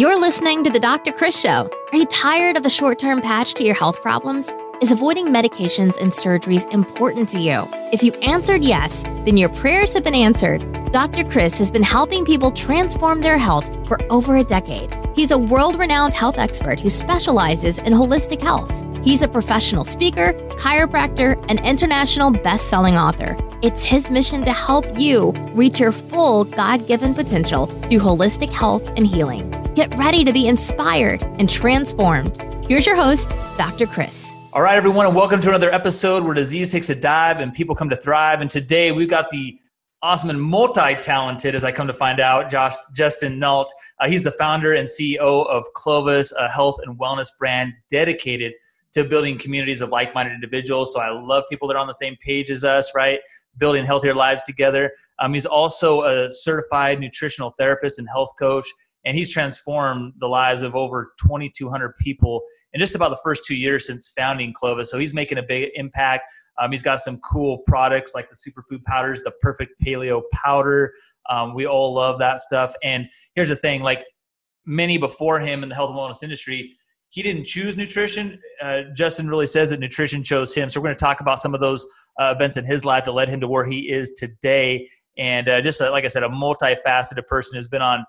You're listening to The Dr. Chris Show. Are you tired of the short term patch to your health problems? Is avoiding medications and surgeries important to you? If you answered yes, then your prayers have been answered. Dr. Chris has been helping people transform their health for over a decade. He's a world renowned health expert who specializes in holistic health. He's a professional speaker, chiropractor, and international best selling author. It's his mission to help you reach your full God given potential through holistic health and healing. Get ready to be inspired and transformed. Here's your host, Dr. Chris. All right, everyone, and welcome to another episode where disease takes a dive and people come to thrive. And today we've got the awesome and multi-talented, as I come to find out, Josh Justin Nault. Uh, he's the founder and CEO of Clovis, a health and wellness brand dedicated to building communities of like-minded individuals. So I love people that are on the same page as us, right? Building healthier lives together. Um, he's also a certified nutritional therapist and health coach, and he's transformed the lives of over 2,200 people in just about the first two years since founding Clovis. So he's making a big impact. Um, he's got some cool products like the superfood powders, the perfect paleo powder. Um, we all love that stuff. And here's the thing: like many before him in the health and wellness industry he didn't choose nutrition. Uh, Justin really says that nutrition chose him. So we're going to talk about some of those uh, events in his life that led him to where he is today. And uh, just like I said, a multifaceted person who's been on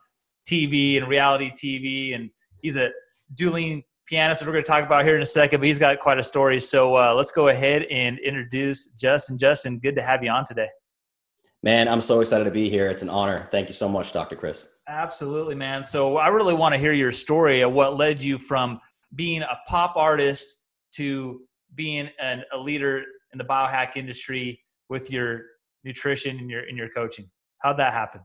TV and reality TV, and he's a dueling pianist, which we're going to talk about here in a second. But he's got quite a story. So uh, let's go ahead and introduce Justin. Justin, good to have you on today. Man, I'm so excited to be here. It's an honor. Thank you so much, Dr. Chris. Absolutely, man. So I really want to hear your story of what led you from being a pop artist to being an, a leader in the biohack industry with your nutrition and your in your coaching? How'd that happen?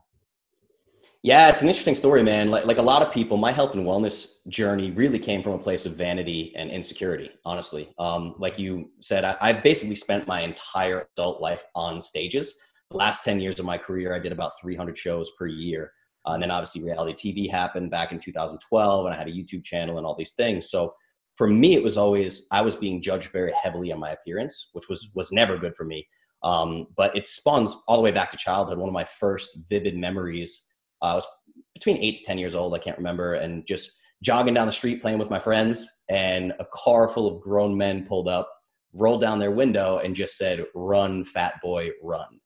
Yeah, it's an interesting story, man. Like, like a lot of people, my health and wellness journey really came from a place of vanity and insecurity, honestly. Um, like you said, I, I basically spent my entire adult life on stages. The last 10 years of my career, I did about 300 shows per year. Uh, and then obviously reality TV happened back in 2012, and I had a YouTube channel and all these things. So for me, it was always I was being judged very heavily on my appearance, which was was never good for me. Um, but it spawns all the way back to childhood. One of my first vivid memories. I was between eight to ten years old. I can't remember, and just jogging down the street playing with my friends, and a car full of grown men pulled up, rolled down their window, and just said, "Run, fat boy, run."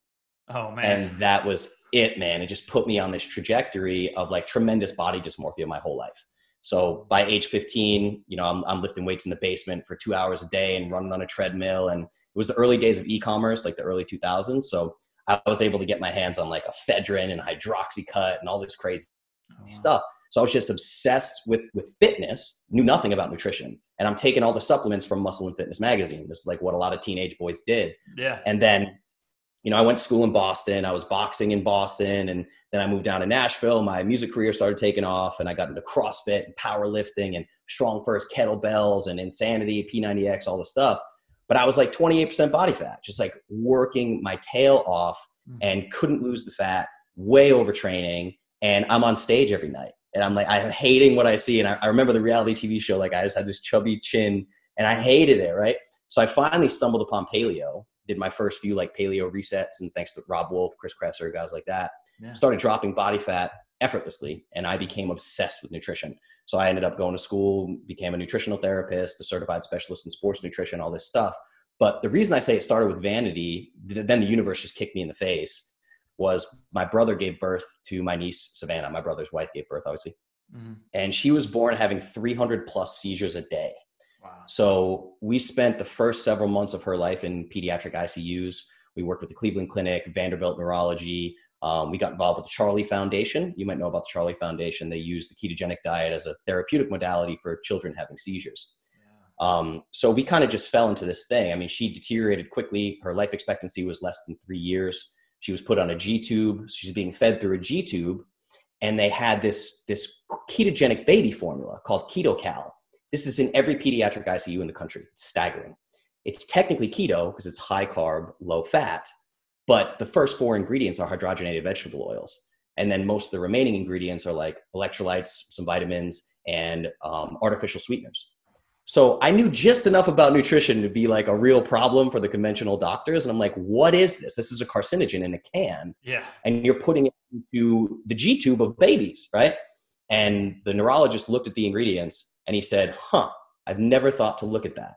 Oh man! And that was it, man. It just put me on this trajectory of like tremendous body dysmorphia my whole life. So by age 15, you know, I'm, I'm lifting weights in the basement for two hours a day and running on a treadmill. And it was the early days of e-commerce, like the early 2000s. So I was able to get my hands on like ephedrine and hydroxycut and all this crazy oh, stuff. So I was just obsessed with with fitness, knew nothing about nutrition, and I'm taking all the supplements from Muscle and Fitness magazine. This is like what a lot of teenage boys did. Yeah. And then you know, I went to school in Boston. I was boxing in Boston, and then I moved down to Nashville. My music career started taking off, and I got into CrossFit and powerlifting and StrongFirst kettlebells and Insanity, P90X, all the stuff. But I was like 28% body fat, just like working my tail off, mm-hmm. and couldn't lose the fat. Way overtraining, and I'm on stage every night, and I'm like, I'm hating what I see. And I, I remember the reality TV show, like I just had this chubby chin, and I hated it, right? So I finally stumbled upon paleo did my first few like paleo resets and thanks to Robb Wolf, Chris Kresser, guys like that, yeah. started dropping body fat effortlessly and I became obsessed with nutrition. So I ended up going to school, became a nutritional therapist, a certified specialist in sports nutrition, all this stuff. But the reason I say it started with vanity, then the universe just kicked me in the face, was my brother gave birth to my niece Savannah. My brother's wife gave birth, obviously. Mm-hmm. And she was born having 300 plus seizures a day. Wow. So we spent the first several months of her life in pediatric ICUs. We worked with the Cleveland Clinic, Vanderbilt Neurology. Um, we got involved with the Charlie Foundation. You might know about the Charlie Foundation. They use the ketogenic diet as a therapeutic modality for children having seizures. Um, so we kind of just fell into this thing. I mean, she deteriorated quickly. Her life expectancy was less than three years. She was put on a G tube. She's being fed through a G tube, and they had this this ketogenic baby formula called KetoCal this is in every pediatric ICU in the country. It's staggering. It's technically keto because it's high carb, low fat, but the first four ingredients are hydrogenated vegetable oils. And then most of the remaining ingredients are like electrolytes, some vitamins, and um, artificial sweeteners. So I knew just enough about nutrition to be like a real problem for the conventional doctors. And I'm like, what is this? This is a carcinogen in a can. Yeah. And you're putting it into the G tube of babies, right? And the neurologist looked at the ingredients and he said, Huh, I've never thought to look at that.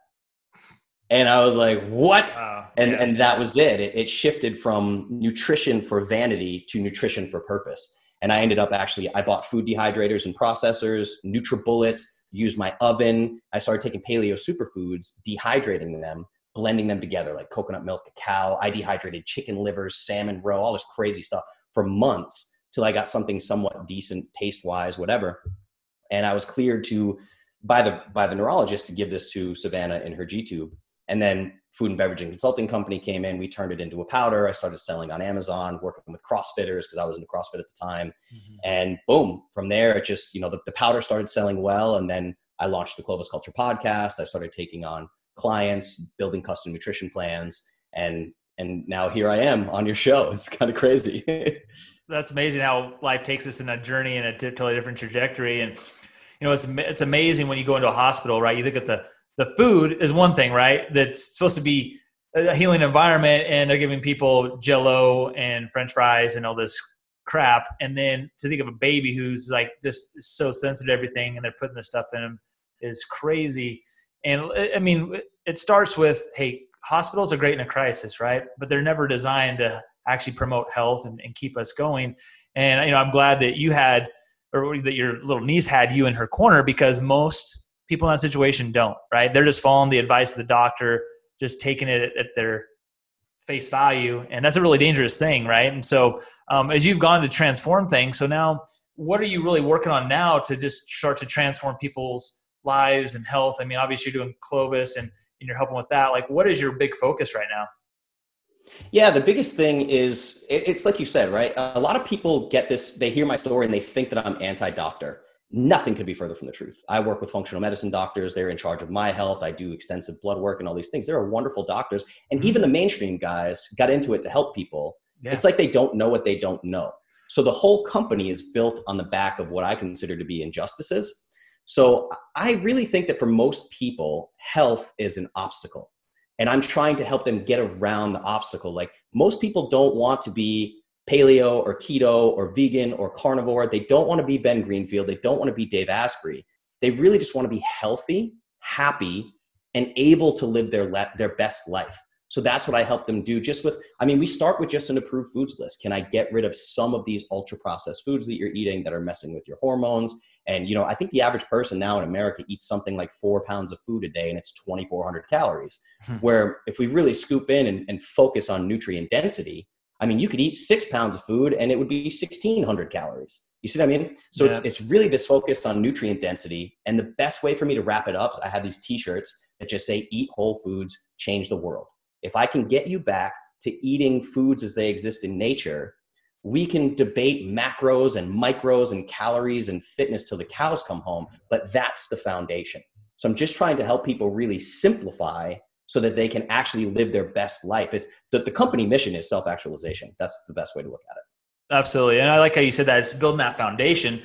And I was like, what? Uh, and, yeah. and that was it. it. It shifted from nutrition for vanity to nutrition for purpose. And I ended up actually, I bought food dehydrators and processors, NutriBullets, used my oven. I started taking paleo superfoods, dehydrating them, blending them together like coconut milk, cacao. I dehydrated chicken livers, salmon roe, all this crazy stuff for months till I got something somewhat decent taste wise, whatever. And I was cleared to by the by the neurologist to give this to Savannah in her G tube. And then food and beverage and consulting company came in. We turned it into a powder. I started selling on Amazon, working with CrossFitters because I was into CrossFit at the time. Mm-hmm. And boom, from there, it just, you know, the, the powder started selling well. And then I launched the Clovis Culture podcast. I started taking on clients, building custom nutrition plans. And, and now here I am on your show. It's kind of crazy. That's amazing how life takes us in a journey in a totally different trajectory. And, you know, it's, it's amazing when you go into a hospital, right? You look at the, the food is one thing, right? That's supposed to be a healing environment, and they're giving people Jello and French fries and all this crap. And then to think of a baby who's like just so sensitive to everything, and they're putting this stuff in them is crazy. And I mean, it starts with hey, hospitals are great in a crisis, right? But they're never designed to actually promote health and, and keep us going. And you know, I'm glad that you had or that your little niece had you in her corner because most people in that situation don't, right? They're just following the advice of the doctor, just taking it at their face value. And that's a really dangerous thing, right? And so, um, as you've gone to transform things, so now what are you really working on now to just start to transform people's lives and health? I mean, obviously, you're doing Clovis and, and you're helping with that. Like, what is your big focus right now? Yeah, the biggest thing is it's like you said, right? A lot of people get this, they hear my story and they think that I'm anti doctor nothing could be further from the truth. I work with functional medicine doctors. They're in charge of my health. I do extensive blood work and all these things. They're wonderful doctors. And mm-hmm. even the mainstream guys got into it to help people. Yeah. It's like they don't know what they don't know. So the whole company is built on the back of what I consider to be injustices. So I really think that for most people, health is an obstacle. And I'm trying to help them get around the obstacle. Like most people don't want to be paleo or keto or vegan or carnivore. They don't want to be Ben Greenfield. They don't want to be Dave Asprey. They really just want to be healthy, happy, and able to live their, le- their best life. So that's what I help them do just with, I mean, we start with just an approved foods list. Can I get rid of some of these ultra processed foods that you're eating that are messing with your hormones? And, you know, I think the average person now in America eats something like four pounds of food a day and it's 2,400 calories. Hmm. Where if we really scoop in and, and focus on nutrient density, I mean, you could eat six pounds of food and it would be 1600 calories. You see what I mean? So yeah. it's, it's really this focus on nutrient density. And the best way for me to wrap it up is I have these t-shirts that just say eat whole foods, change the world. If I can get you back to eating foods as they exist in nature, we can debate macros and micros and calories and fitness till the cows come home, but that's the foundation. So I'm just trying to help people really simplify so that they can actually live their best life. It's the, the company mission is self actualization. That's the best way to look at it. Absolutely, and I like how you said that. It's building that foundation.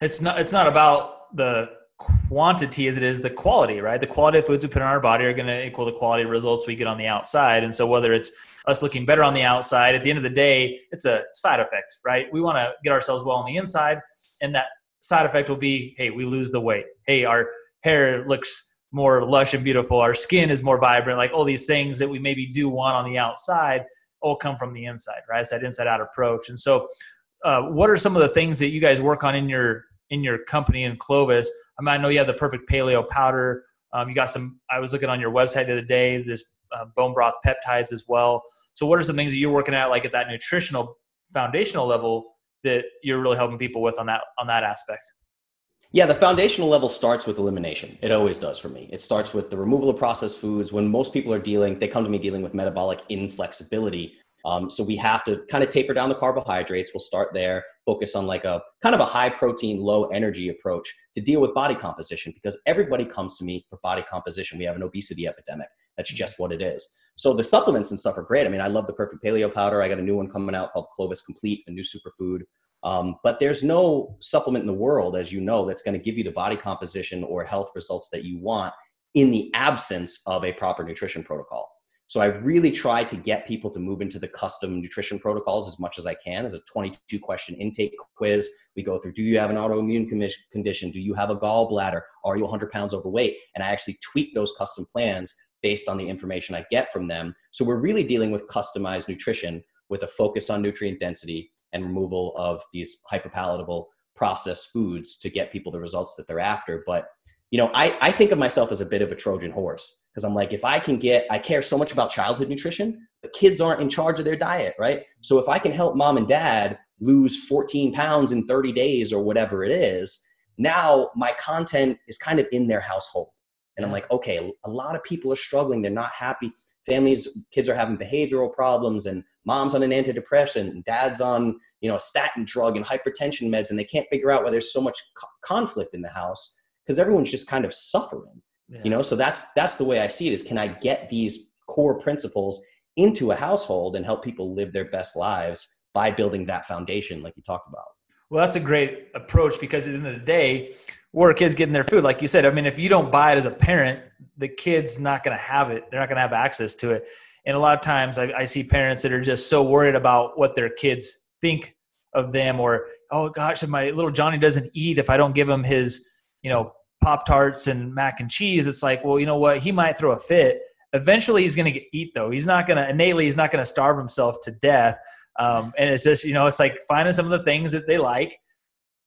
It's not. It's not about the quantity as it is the quality, right? The quality of foods we put in our body are going to equal the quality of results we get on the outside. And so, whether it's us looking better on the outside, at the end of the day, it's a side effect, right? We want to get ourselves well on the inside, and that side effect will be, hey, we lose the weight. Hey, our hair looks more lush and beautiful. Our skin is more vibrant. Like all these things that we maybe do want on the outside all come from the inside, right? It's that inside out approach. And so, uh, what are some of the things that you guys work on in your in your company in Clovis? I mean, I know you have the perfect paleo powder. Um, you got some. I was looking on your website the other day. This uh, bone broth peptides as well. So, what are some things that you're working at, like at that nutritional foundational level, that you're really helping people with on that on that aspect? Yeah, the foundational level starts with elimination. It always does for me. It starts with the removal of processed foods. When most people are dealing, they come to me dealing with metabolic inflexibility. Um, so we have to kind of taper down the carbohydrates. We'll start there, focus on like a kind of a high protein, low energy approach to deal with body composition because everybody comes to me for body composition. We have an obesity epidemic. That's just what it is. So the supplements and stuff are great. I mean, I love the perfect paleo powder. I got a new one coming out called Clovis Complete, a new superfood. Um, but there's no supplement in the world, as you know, that's going to give you the body composition or health results that you want in the absence of a proper nutrition protocol. So I really try to get people to move into the custom nutrition protocols as much as I can. It's a 22 question intake quiz. We go through, do you have an autoimmune condition? Do you have a gallbladder? Are you 100 pounds overweight? And I actually tweak those custom plans based on the information I get from them. So we're really dealing with customized nutrition with a focus on nutrient density and removal of these hyperpalatable processed foods to get people the results that they're after. But you know, I, I think of myself as a bit of a Trojan horse because I'm like, if I can get, I care so much about childhood nutrition, but kids aren't in charge of their diet, right? So if I can help mom and dad lose 14 pounds in 30 days or whatever it is, now my content is kind of in their household. And I'm like, okay, a lot of people are struggling. They're not happy. Families, kids are having behavioral problems, and mom's on an antidepressant, dad's on, you know, a statin drug and hypertension meds, and they can't figure out why there's so much co- conflict in the house because everyone's just kind of suffering yeah. you know? So that's that's the way i see it is can i get these core principles into a household and help people live their best lives by building that foundation like you talked about? Well that's a great approach because at the end of the day where kids getting their food? Like you said i mean if you don't buy it as a parent the kid's not going to have it. They're not going to have access to it and a lot of times I, I see parents that are just so worried about what their kids think of them or oh gosh if my little johnny doesn't eat if i don't give him his you know Pop Tarts and mac and cheese, it's like, well, you know what? He might throw a fit. Eventually, he's going to eat though. He's not going to innately. He's not going to starve himself to death. Um, and it's just, you know, it's like finding some of the things that they like,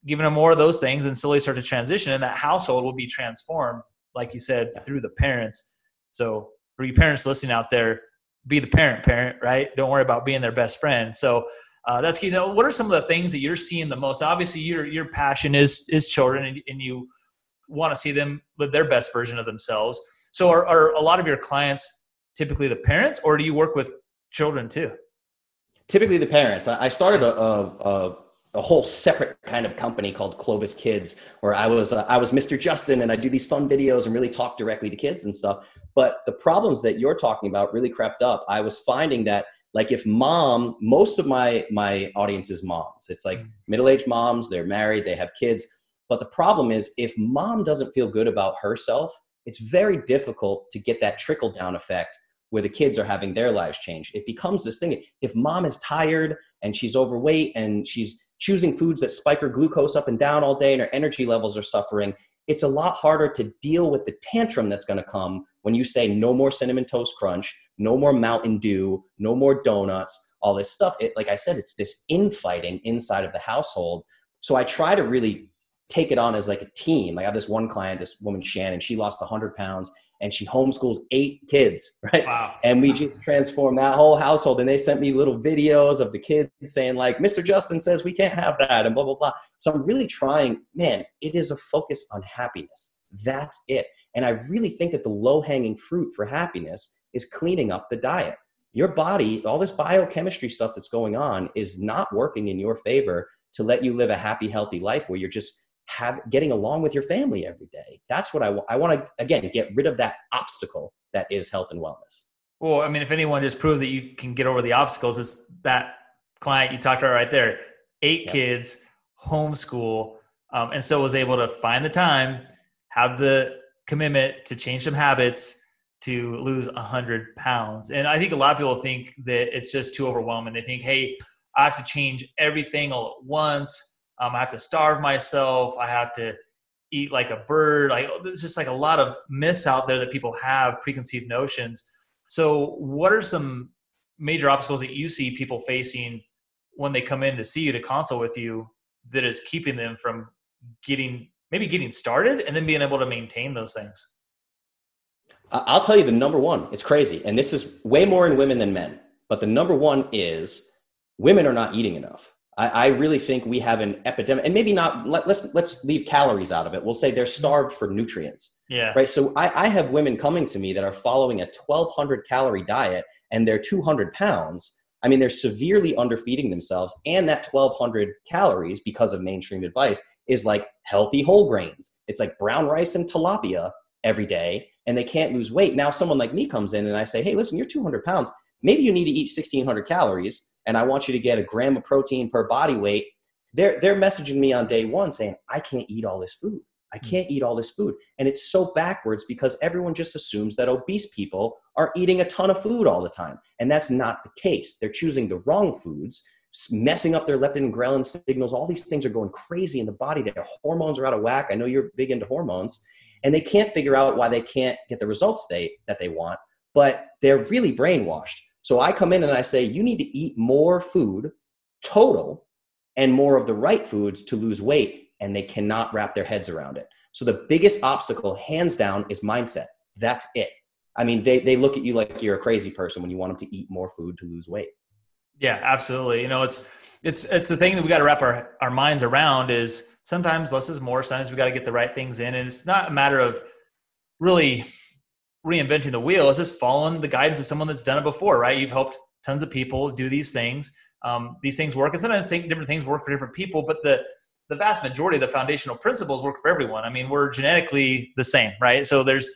giving them more of those things, and slowly start to transition. And that household will be transformed, like you said, through the parents. So for you parents listening out there, be the parent parent, right? Don't worry about being their best friend. So uh, that's key. Now, what are some of the things that you're seeing the most? Obviously, your your passion is is children, and, and you want to see them live their best version of themselves. So are, are a lot of your clients typically the parents or do you work with children too? Typically the parents. I started a, a, a whole separate kind of company called Clovis Kids, where I was uh, I was Mr. Justin, and I do these fun videos and really talk directly to kids and stuff. But the problems that you're talking about really crept up. I was finding that like if mom, most of my my audience is moms. It's like mm. middle aged moms. They're married. They have kids. But the problem is, if mom doesn't feel good about herself, it's very difficult to get that trickle down effect where the kids are having their lives change. It becomes this thing. If mom is tired and she's overweight and she's choosing foods that spike her glucose up and down all day and her energy levels are suffering, it's a lot harder to deal with the tantrum that's going to come when you say no more cinnamon toast crunch, no more Mountain Dew, no more donuts, all this stuff. It, like I said, it's this infighting inside of the household. So I try to really take it on as like a team. I have this one client, this woman Shannon, she lost 100 pounds and she homeschools eight kids, right? Wow. And we just transformed that whole household. And they sent me little videos of the kids saying like, "Mr. Justin says we can't have that," and blah blah blah. So I'm really trying. Man, it is a focus on happiness. That's it. And I really think that the low hanging fruit for happiness is cleaning up the diet. Your body, all this biochemistry stuff that's going on, is not working in your favor to let you live a happy, healthy life where you're just have getting along with your family every day. That's what I want. I want to again get rid of that obstacle that is health and wellness. Well, I mean, if anyone just proved that you can get over the obstacles, it's that client you talked about right there. Eight kids, homeschool, um, and so was able to find the time, have the commitment to change some habits to lose 100 pounds. And I think a lot of people think that it's just too overwhelming. They think, hey, I have to change everything all at once um, I have to starve myself. I have to eat like a bird. Like there's just like a lot of myths out there that people have preconceived notions. So, what are some major obstacles that you see people facing when they come in to see you to consult with you that is keeping them from getting maybe getting started and then being able to maintain those things? I'll tell you the number one. It's crazy, and this is way more in women than men. But the number one is women are not eating enough. I, I, really think we have an epidemic, and maybe not. Let, us let's, let's leave calories out of it. We'll say they're starved for nutrients. Yeah. Right. So I, I have women coming to me that are following a 1,200 calorie diet, and they're 200 pounds. I mean, they're severely underfeeding themselves, and that 1,200 calories, because of mainstream advice, is like healthy whole grains. It's like brown rice and tilapia every day, and they can't lose weight. Now, someone like me comes in, and I say, "Hey, listen, you're 200 pounds. Maybe you need to eat 1,600 calories." and I want you to get a gram of protein per body weight, they're, they're messaging me on day one saying, I can't eat all this food. I hmm. can't eat all this food. And it's so backwards because everyone just assumes that obese people are eating a ton of food all the time. And that's not the case. They're choosing the wrong foods, messing up their leptin and ghrelin signals. All these things are going crazy in the body. Their hormones are out of whack. I know you're big into hormones. And they can't figure out why they can't get the results they, that they want, but they're really brainwashed. So I come in and I say, you need to eat more food total and more of the right foods to lose weight and they cannot wrap their heads around it. So the biggest obstacle, hands down, is mindset. That's it. I mean, they, they look at you like you're a crazy person when you want them to eat more food to lose weight. Yeah, absolutely. You know, it's it's it's the thing that we got to wrap our, our minds around is sometimes less is more. Sometimes we got to get the right things in. And it's not a matter of really reinventing the wheel. It's just following the guidance of someone that's done it before, right? You've helped tons of people do these things. Um, these things work. And sometimes different things work for different people, but the the vast majority of the foundational principles work for everyone. I mean, we're genetically the same, right? So there's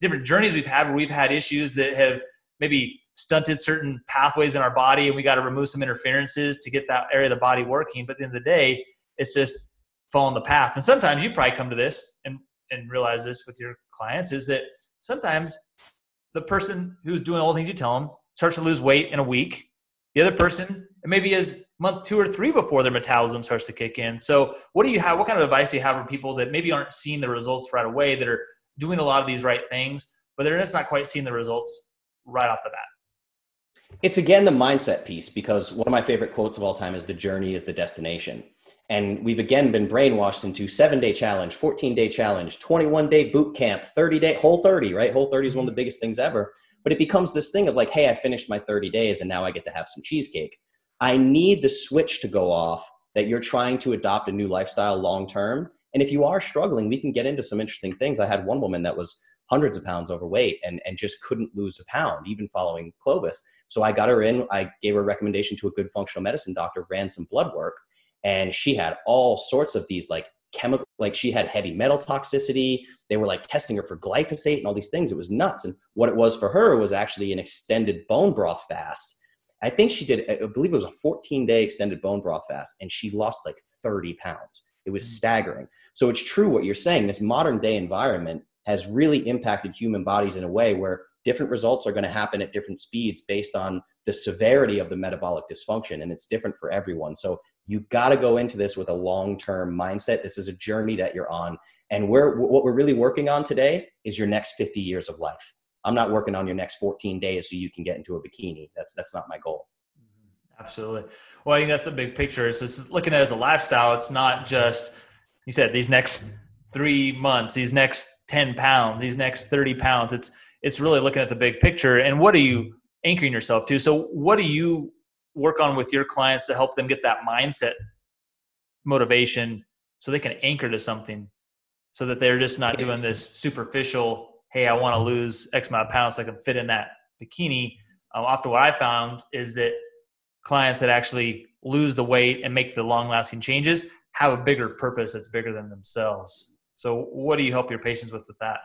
different journeys we've had where we've had issues that have maybe stunted certain pathways in our body and we got to remove some interferences to get that area of the body working. But at the end of the day, it's just following the path. And sometimes you probably come to this and, and realize this with your clients is that sometimes the person who's doing all the things you tell them starts to lose weight in a week. The other person, maybe is month two or three before their metabolism starts to kick in. So, what do you have? What kind of advice do you have for people that maybe aren't seeing the results right away, that are doing a lot of these right things, but they're just not quite seeing the results right off the bat? It's again the mindset piece because one of my favorite quotes of all time is the journey is the destination. And we've again been brainwashed into seven day challenge, 14 day challenge, 21 day boot camp, 30 day, whole 30, right? Whole 30 is one of the mm-hmm. biggest things ever. But it becomes this thing of like, hey, I finished my 30 days and now I get to have some cheesecake. I need the switch to go off that you're trying to adopt a new lifestyle long term. And if you are struggling, we can get into some interesting things. I had one woman that was hundreds of pounds overweight and, and just couldn't lose a pound, even following Clovis. So I got her in, I gave her a recommendation to a good functional medicine doctor, ran some blood work, and she had all sorts of these like chemical, like she had heavy metal toxicity. They were like testing her for glyphosate and all these things. It was nuts. And what it was for her was actually an extended bone broth fast I think she did, I believe it was a 14 day extended bone broth fast, and she lost like 30 pounds. It was mm. staggering. So it's true what you're saying. This modern day environment has really impacted human bodies in a way where different results are going to happen at different speeds based on the severity of the metabolic dysfunction, and it's different for everyone. So you've got to go into this with a long term mindset. This is a journey that you're on. And we're, what we're really working on today is your next 50 years of life. I'm not working on your next 14 days so you can get into a bikini. That's that's not my goal. Mm-hmm. Absolutely. Well, I think that's the big picture. It's looking at it as a lifestyle. It's not just you said these next three months, these next 10 pounds, these next 30 pounds. It's it's really looking at the big picture and what are you anchoring yourself to? So what do you work on with your clients to help them get that mindset motivation so they can anchor to something so that they're just not doing this superficial hey, I want to lose X amount of pounds so I can fit in that bikini. Um, often, what I found is that clients that actually lose the weight and make the long lasting changes have a bigger purpose that's bigger than themselves. So, what do you help your patients with with that?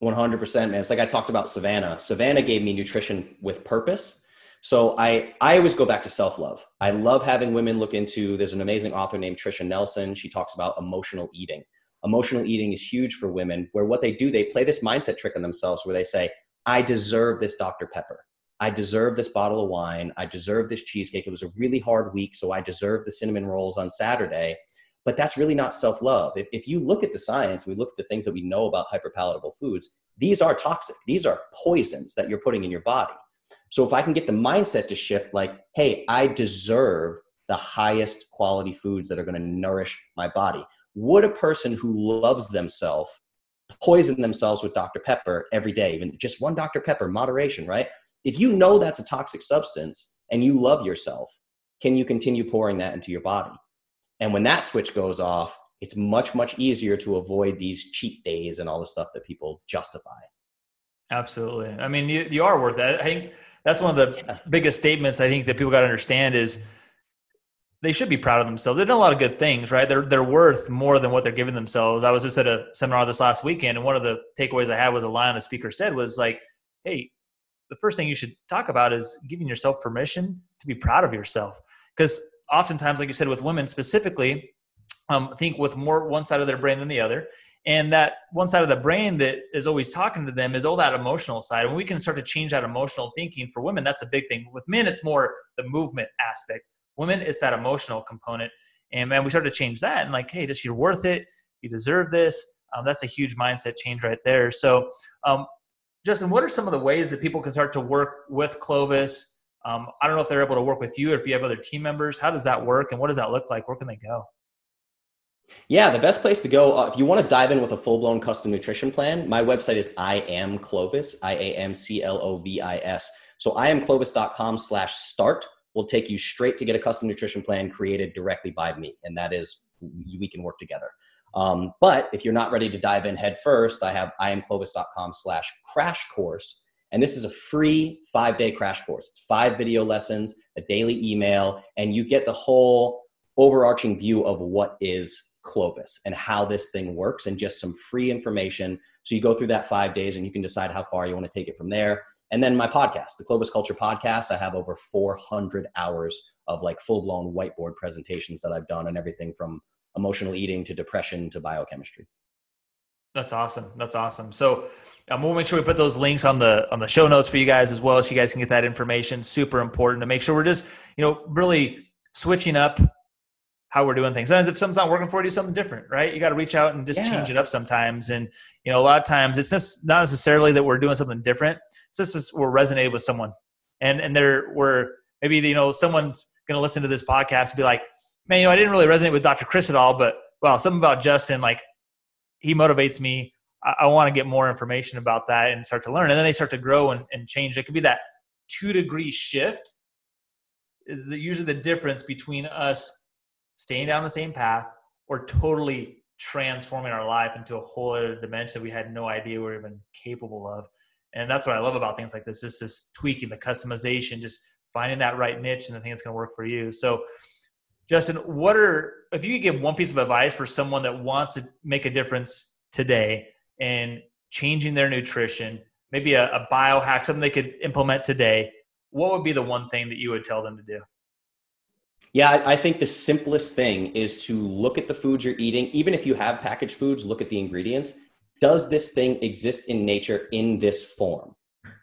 100%, man. It's like I talked about Savannah. Savannah gave me nutrition with purpose. So I, I always go back to self-love. I love having women look into, there's an amazing author named Tricia Nelson. She talks about emotional eating emotional eating is huge for women where what they do they play this mindset trick on themselves where they say i deserve this dr pepper. I deserve this bottle of wine. I deserve this cheesecake. It was a really hard week so i deserve the cinnamon rolls on saturday. But that's really not self-love. If, if you look at the science we look at the things that we know about hyperpalatable foods these are toxic. These are poisons that you're putting in your body. So if i can get the mindset to shift like hey i deserve the highest quality foods that are going to nourish my body would a person who loves themselves poison themselves with Dr. Pepper every day, even just one Dr. Pepper, moderation, right? If you know that's a toxic substance and you love yourself, can you continue pouring that into your body? And when that switch goes off, it's much, much easier to avoid these cheat days and all the stuff that people justify. Absolutely. I mean, you, you are worth it. I think that's one of the yeah. biggest statements I think that people got to understand is they should be proud of themselves. They've done a lot of good things, right? They're they're worth more than what they're giving themselves. I was just at a seminar this last weekend, and one of the takeaways I had was a line the speaker said was like, "Hey, the first thing you should talk about is giving yourself permission to be proud of yourself." Because oftentimes, like you said, with women specifically, um, think with more one side of their brain than the other, And that one side of the brain that is always talking to them is all that emotional side. And we can start to change that emotional thinking for women. That's a big thing. With men, it's more the movement aspect. Women, it's that emotional component. And man, we start to change that and like, hey, this you're worth it. You deserve this. Um, that's a huge mindset change right there. So, um, Justin, what are some of the ways that people can start to work with Clovis? Um, I don't know if they're able to work with you or if you have other team members. How does that work and what does that look like? Where can they go? Yeah, the best place to go uh, if you want to dive in with a full blown custom nutrition plan, my website is I am Clovis, I A M C L O V I S. So I am Clovis.com slash start will take you straight to get a custom nutrition plan created directly by me. And that is, we can work together. Um, but if you're not ready to dive in head first, I have iamclovis.com slash crash course. And this is a free five day crash course. It's five video lessons, a daily email, and you get the whole overarching view of what is Clovis and how this thing works and just some free information. So you go through that five days and you can decide how far you want to take it from there. And then my podcast, the Clovis Culture Podcast, I have over 400 hours of like full blown whiteboard presentations that I've done and everything from emotional eating to depression to biochemistry. That's awesome. That's awesome. So um, we'll make sure we put those links on the on the show notes for you guys as well, so you guys can get that information. Super important to make sure we're just you know really switching up how we're doing things. Sometimes if something's not working for you, do something different, right? You got to reach out and just yeah. change it up sometimes. And you know, a lot of times it's just not necessarily that we're doing something different. It's just we're resonating with someone, and and they're we're maybe you know someone's going to listen to this podcast and be like, man, you know, I didn't really resonate with Dr. Chris at all, but well, something about Justin, like he motivates me. I, I want to get more information about that and start to learn. And then they start to grow and, and change. It could be that two degree shift is the, usually the difference between us staying down the same path or totally transforming our life into a whole other dimension that we had no idea we were even capable of. And that's what I love about things like this. Just this tweaking, the customization, just finding that right niche and the thing that's going to work for you. So, Justin, what are if you could give one piece of advice for someone that wants to make a difference today in changing their nutrition, maybe a, a biohack, something they could implement today, what would be the one thing that you would tell them to do? Yeah, I think the simplest thing is to look at the foods you're eating. Even if you have packaged foods, look at the ingredients. Does this thing exist in nature in this form?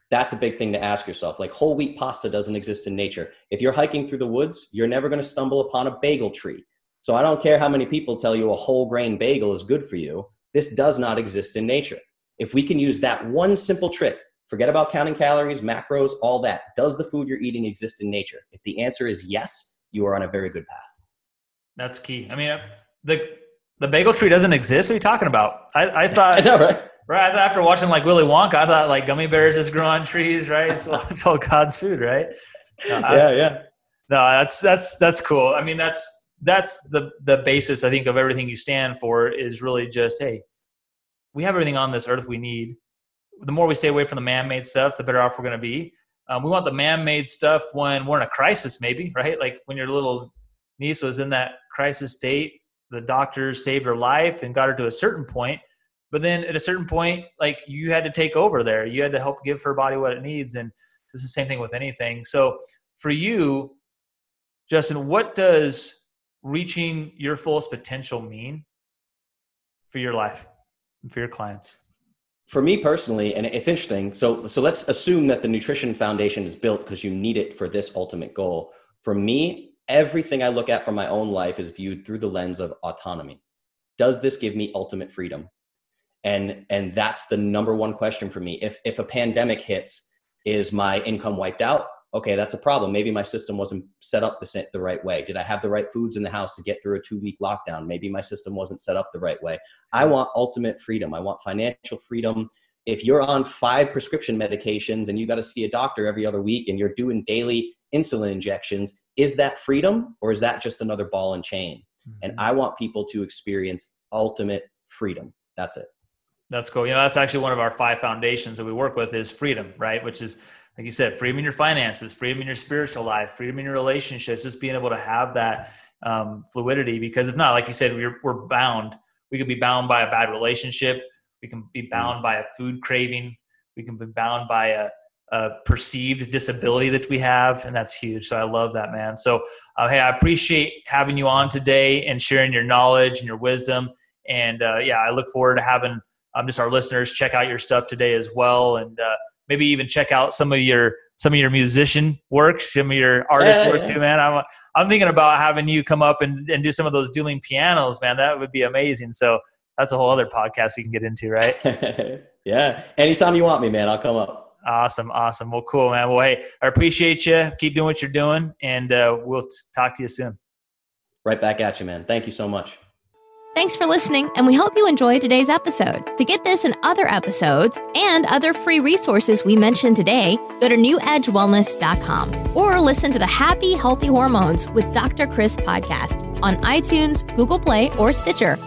That's a big thing to ask yourself. Like whole wheat pasta doesn't exist in nature. If you're hiking through the woods, you're never going to stumble upon a bagel tree. So I don't care how many people tell you a whole grain bagel is good for you. This does not exist in nature. If we can use that one simple trick, forget about counting calories, macros, all that. Does the food you're eating exist in nature? If the answer is yes, you are on a very good path. That's key. I mean, the the bagel tree doesn't exist. What are you talking about? I, I thought. I know, right? Right. I thought after watching like Willy Wonka, I thought like gummy bears just grow on trees, right? It's, it's all God's food, right? No, yeah, yeah. No, that's that's that's cool. I mean, that's that's the the basis I think of everything you stand for is really just hey, we have everything on this earth we need. The more we stay away from the man-made stuff, the better off we're going to be. Um, we want the man-made stuff when we're in a crisis, maybe, right? Like when your little niece was in that crisis state, the doctors saved her life and got her to a certain point. But then at a certain point, like you had to take over there. You had to help give her body what it needs. And it's the same thing with anything. So for you, Justin, what does reaching your fullest potential mean for your life and for your clients? For me personally and it's interesting so so let's assume that the nutrition foundation is built because you need it for this ultimate goal. For me everything i look at from my own life is viewed through the lens of autonomy. Does this give me ultimate freedom? And and that's the number one question for me. If if a pandemic hits is my income wiped out okay that's a problem. Maybe my system wasn't set up the, the right way. Did i have the right foods in the house to get through a two week lockdown? Maybe my system wasn't set up the right way. I want ultimate freedom. I want financial freedom. If you're on five prescription medications and you got to see a doctor every other week and you're doing daily insulin injections is that freedom or is that just another ball and chain? Mm-hmm. and i want people to experience ultimate freedom. That's it. That's cool. You know that's actually one of our five foundations that we work with is freedom right? Which is like you said, freedom in your finances, freedom in your spiritual life, freedom in your relationships, just being able to have that um, fluidity. Because if not, like you said, we're, we're bound. We could be bound by a bad relationship. We can be bound by a food craving. We can be bound by a, a perceived disability that we have, and that's huge. So I love that, man. So, uh, hey, I appreciate having you on today and sharing your knowledge and your wisdom. And uh, yeah, I look forward to having um, just our listeners check out your stuff today as well, and uh, maybe even check out some of your some of your musician work, some of your artist yeah, work yeah. too, man. I'm I'm thinking about having you come up and, and do some of those dueling pianos, man. That would be amazing. So that's a whole other podcast we can get into, right? yeah. Anytime you want me, man, I'll come up. Awesome, awesome. Well, cool, man. Well, hey, I appreciate you. Keep doing what you're doing, and uh, we'll talk to you soon. Right back at you, man. Thank you so much. Thanks for listening, and we hope you enjoy today's episode. To get this and other episodes and other free resources we mentioned today, go to newedgewellness.com or listen to the Happy Healthy Hormones with Dr. Chris podcast on iTunes, Google Play, or Stitcher.